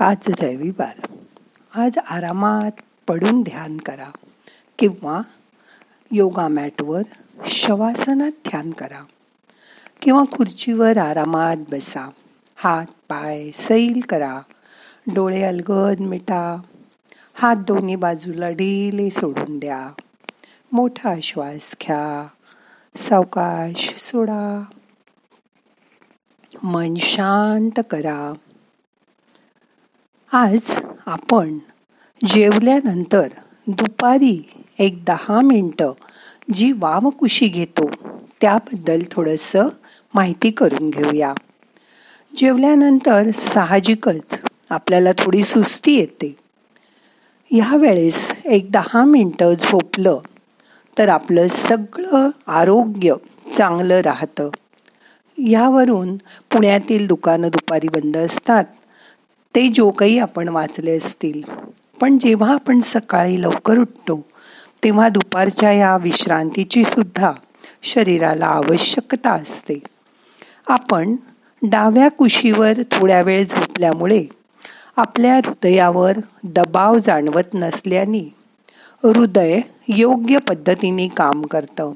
आज रविवार. आज आरामात पडून ध्यान करा किंवा योगा मॅटवर शवासनात ध्यान करा किंवा खुर्चीवर आरामात बसा. हात पाय सैल करा. डोळे अलगद मिटा. हात दोन्ही बाजूला ढिले सोडून द्या. मोठा श्वास घ्या. सावकाश सोडा. मन शांत करा. आज आपण जेवल्यानंतर दुपारी एक दहा मिनटं जी वामकुशी घेतो त्याबद्दल थोडंसं माहिती करून घेऊया. जेवल्यानंतर साहजिकच आपल्याला थोडी सुस्ती येते. ह्या वेळेस एक दहा मिनटं झोपलं तर आपलं सगळं आरोग्य चांगलं राहतं. यावरून पुण्यातील दुकानं दुपारी बंद असतात. ते जो काही आपण वाचले असतील. पण जेव्हा आपण सकाळी लवकर उठतो तेव्हा दुपारच्या या विश्रांतीची सुद्धा शरीराला आवश्यकता असते. आपण डाव्या कुशीवर थोड्या वेळ झोपल्यामुळे आपल्या हृदयावर दबाव जाणवत नसल्याने हृदय योग्य पद्धतीने काम करतं.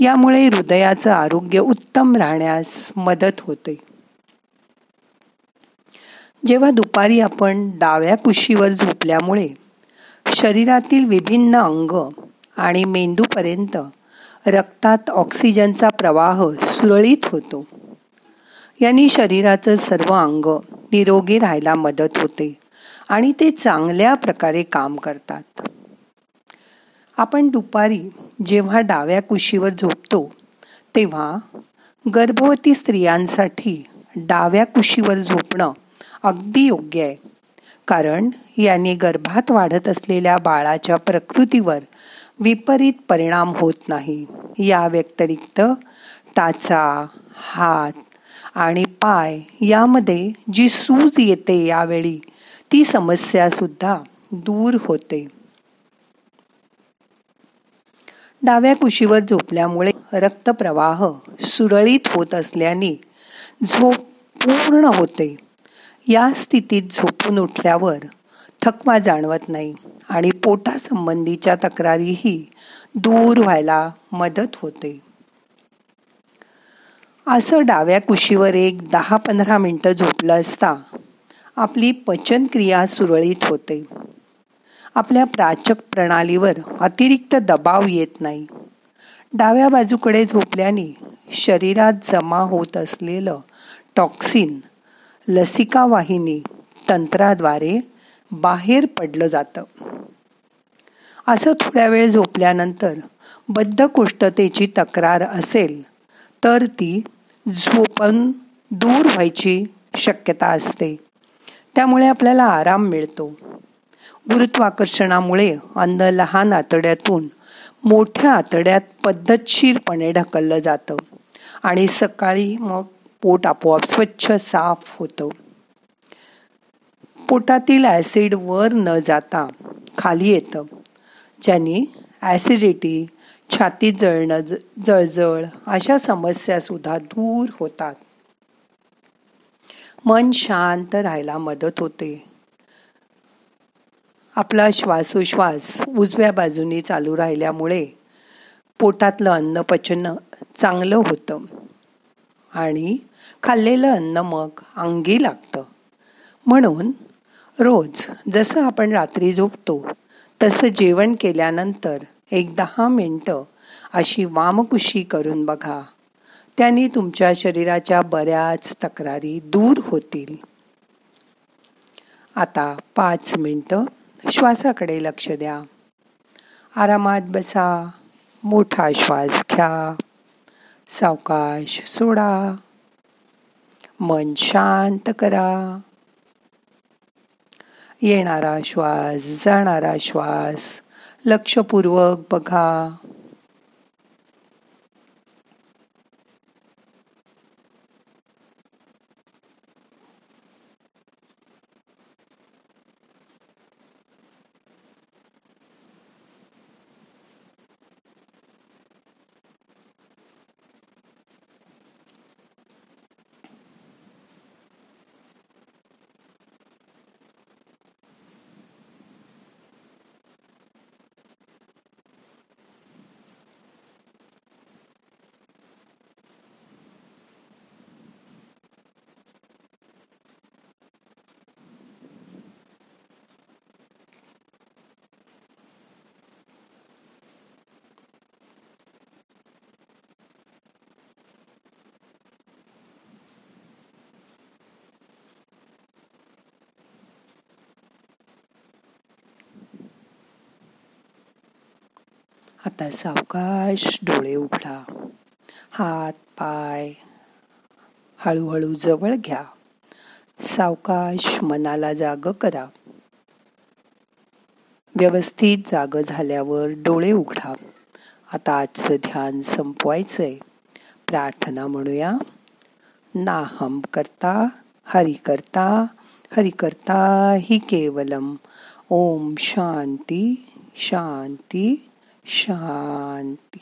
यामुळे हृदयाचं आरोग्य उत्तम राहण्यास मदत होते. जेव्हा दुपारी आपण डाव्या कुशीवर झोपल्यामुळे शरीरातील विभिन्न अंग आणि मेंदूपर्यंत रक्तात ऑक्सिजनचा प्रवाह सुरळीत होतो. यांनी शरीराचं सर्व अंग निरोगी राहायला मदत होते आणि ते चांगल्या प्रकारे काम करतात. आपण दुपारी जेव्हा डाव्या कुशीवर झोपतो तेव्हा गर्भवती स्त्रियांसाठी डाव्या कुशीवर झोपणं अगदी योग्य आहे. कारण याने गर्भात वाढत असलेल्या बाळाच्या प्रकृतीवर विपरीत परिणाम होत नाही. या व्यतिरिक्त टाचा हात आणि पाय यामध्ये जी सूज येते यावेळी ती समस्या सुद्धा दूर होते. डाव्या कुशीवर झोपल्यामुळे रक्तप्रवाह सुरळीत होत असल्याने झोप पूर्ण होते. या स्थितीत झोपून उठल्यावर थकवा जाणवत नाही आणि पोटासंबंधीच्या तक्रारीही दूर व्हायला मदत होते. असं डाव्या कुशीवर एक दहा पंधरा मिनटं झोपलं असता आपली पचनक्रिया सुरळीत होते. आपल्या प्राचक प्रणालीवर अतिरिक्त दबाव येत नाही. डाव्या बाजूकडे झोपल्याने शरीरात जमा होत असलेलं टॉक्सिन लसिका वाहिनी तंत्राद्वारे बाहेर पडलं जातं. असं थोड्या वेळ झोपल्यानंतर बद्धकुष्ठतेची तक्रार असेल तर ती झोपून दूर व्हायची शक्यता असते. त्यामुळे आपल्याला आराम मिळतो. गुरुत्वाकर्षणामुळे अन्न लहान आतड्यातून मोठ्या आतड्यात पद्धतशीरपणे ढकललं जातं आणि सकाळी मग पोट आपोआप स्वच्छ साफ होतं. पोटातील ॲसिड वर न जाता खाली येतं. ज्याने ॲसिडिटी छातीत जळणं जळजळ अशा समस्या सुद्धा दूर होतात. मन शांत राहायला मदत होते. आपला श्वासोश्वास उजव्या बाजूने चालू राहिल्यामुळे पोटातलं अन्न पचन चांगलं होतं. आणि खाल्लेलं अन्न मग अंगी लागतं. म्हणून रोज जसं आपण रात्री झोपतो तसं जेवण केल्यानंतर एक दहा मिनटं अशी वामकुशी करून बघा. त्याने तुमच्या शरीराच्या बऱ्याच तक्रारी दूर होतील. आता पाच मिनटं श्वासाकडे लक्ष द्या. आरामात बसा. मोठा श्वास घ्या. सावकाश सोडा. मन शांत करा. येणारा श्वास जाणारा श्वास लक्षपूर्वक बघा. आता सावकाश डोळे उघडा. हात पाय हळूहळू जवळ घ्या. सावकाश मनाला जाग करा. व्यवस्थित जाग झाल्यावर डोळे उघडा. आता आजचं ध्यान संपवायचंय. प्रार्थना म्हणूया. नाहम करता हरि करता हरि करता हि केवलम. ओम शांती शांती. शांती.